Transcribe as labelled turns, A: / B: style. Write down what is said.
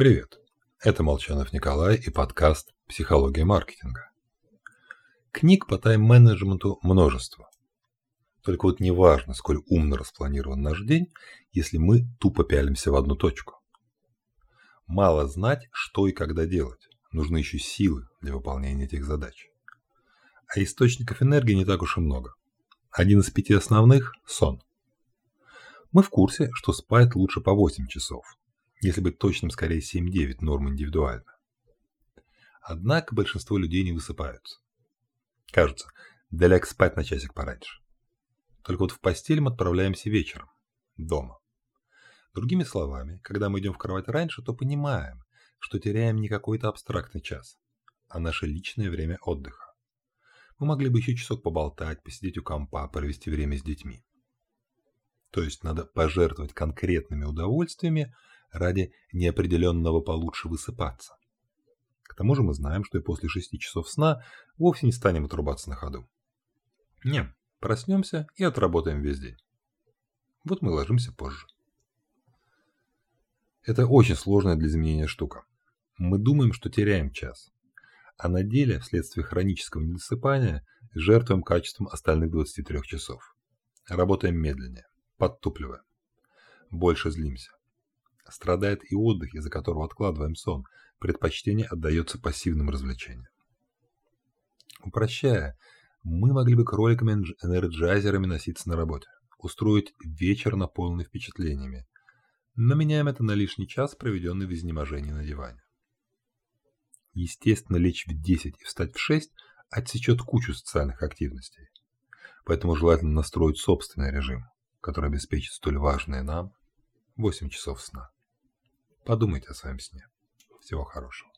A: Привет, это Молчанов Николай и подкаст «Психология маркетинга». Книг по тайм-менеджменту множество. Только вот не важно, сколь умно распланирован наш день, если мы тупо пялимся в одну точку. Мало знать, что и когда делать. Нужны еще силы для выполнения этих задач. А источников энергии не так уж и много. Один из пяти основных – сон. Мы в курсе, что спать лучше по 8 часов – если быть точным, скорее 7-9 норм индивидуально. Однако большинство людей не высыпаются. Кажется, да спать на часик пораньше. Только вот в постель мы отправляемся вечером, дома. Другими словами, когда мы идем в кровать раньше, то понимаем, что теряем не какой-то абстрактный час, а наше личное время отдыха. Мы могли бы еще часок поболтать, посидеть у компа, провести время с детьми. То есть надо пожертвовать конкретными удовольствиями ради неопределенного получше высыпаться. К тому же мы знаем, что и после шести часов сна вовсе не станем отрубаться на ходу. Не, проснемся и отработаем весь день. Вот мы ложимся позже. Это очень сложная для изменения штука. Мы думаем, что теряем час, а на деле вследствие хронического недосыпания жертвуем качеством остальных 23 часов. Работаем медленнее, подтупливаем. Больше злимся. Страдает и отдых, из-за которого откладываем сон. Предпочтение отдается пассивным развлечениям. Упрощая, мы могли бы кроликами-энерджайзерами носиться на работе, устроить вечер, наполненный впечатлениями, но меняем это на лишний час, проведенный в изнеможении на диване. Естественно, лечь в 10 и встать в 6 отсечет кучу социальных активностей, поэтому желательно настроить собственный режим, который обеспечит столь важное нам 8 часов сна. Подумайте о своем сне. Всего хорошего.